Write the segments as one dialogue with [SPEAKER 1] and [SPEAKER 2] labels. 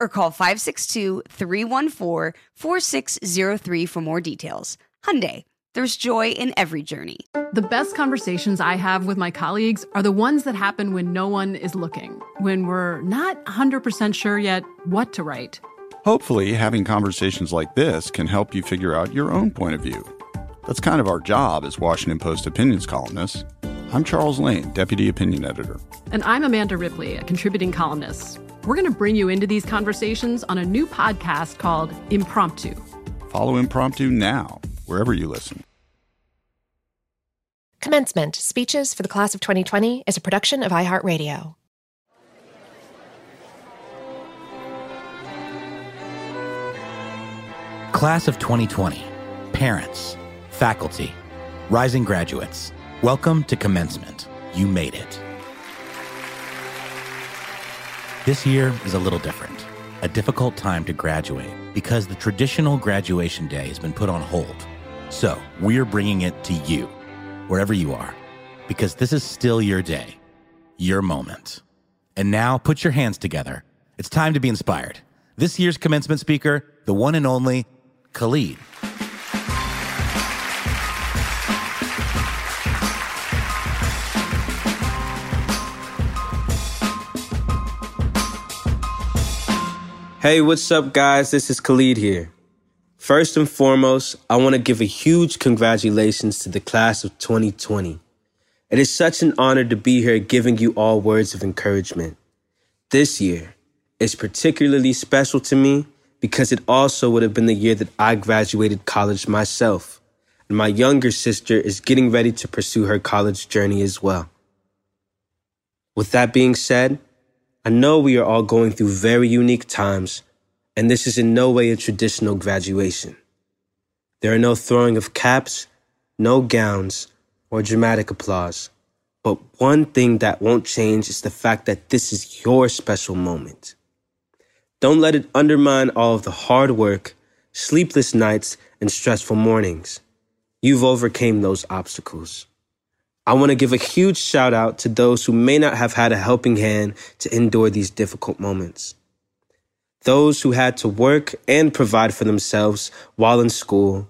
[SPEAKER 1] or call 562-314-4603 for more details. Hyundai, there's joy in every journey.
[SPEAKER 2] The best conversations I have with my colleagues are the ones that happen when no one is looking, when we're not 100% sure yet what to write.
[SPEAKER 3] Hopefully, having conversations like this can help you figure out your own point of view. That's kind of our job as Washington Post opinions columnists. I'm Charles Lane, Deputy Opinion Editor.
[SPEAKER 2] And I'm Amanda Ripley, a contributing columnist. We're going to bring you into these conversations on a new podcast called Impromptu.
[SPEAKER 3] Follow Impromptu now, wherever you listen.
[SPEAKER 4] Commencement Speeches for the Class of 2020 is a production of iHeartRadio.
[SPEAKER 5] Class of 2020. Parents, faculty, rising graduates. Welcome to commencement. You made it. This year is a little different. A difficult time to graduate because the traditional graduation day has been put on hold. So we're bringing it to you, wherever you are, because this is still your day, your moment. And now put your hands together. It's time to be inspired. This year's commencement speaker, the one and only Khalid.
[SPEAKER 6] Hey, what's up, guys? This is Khalid here. First and foremost, I want to give a huge congratulations to the class of 2020. It is such an honor to be here giving you all words of encouragement. This year is particularly special to me because it also would have been the year that I graduated college myself, and my younger sister is getting ready to pursue her college journey as well. With that being said, I know we are all going through very unique times, and this is in no way a traditional graduation. There are no throwing of caps, no gowns, or dramatic applause. But one thing that won't change is the fact that this is your special moment. Don't let it undermine all of the hard work, sleepless nights, and stressful mornings. You've overcame those obstacles. I want to give a huge shout out to those who may not have had a helping hand to endure these difficult moments. Those who had to work and provide for themselves while in school,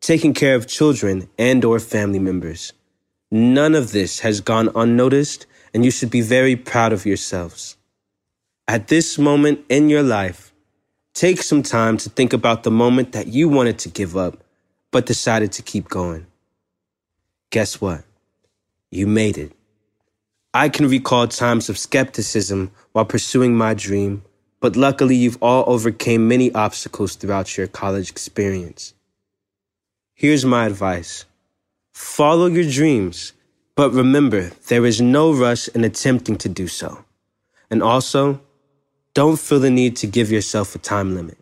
[SPEAKER 6] taking care of children and or family members. None of this has gone unnoticed and you should be very proud of yourselves. At this moment in your life, take some time to think about the moment that you wanted to give up, but decided to keep going. Guess what? You made it. I can recall times of skepticism while pursuing my dream, but luckily you've all overcame many obstacles throughout your college experience. Here's my advice. Follow your dreams, but remember there is no rush in attempting to do so. And also, don't feel the need to give yourself a time limit.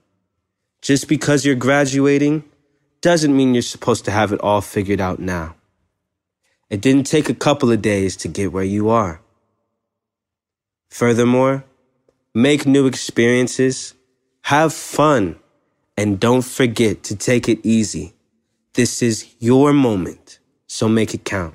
[SPEAKER 6] Just because you're graduating doesn't mean you're supposed to have it all figured out now. It didn't take a couple of days to get where you are. Furthermore, make new experiences, have fun, and don't forget to take it easy. This is your moment, so make it count.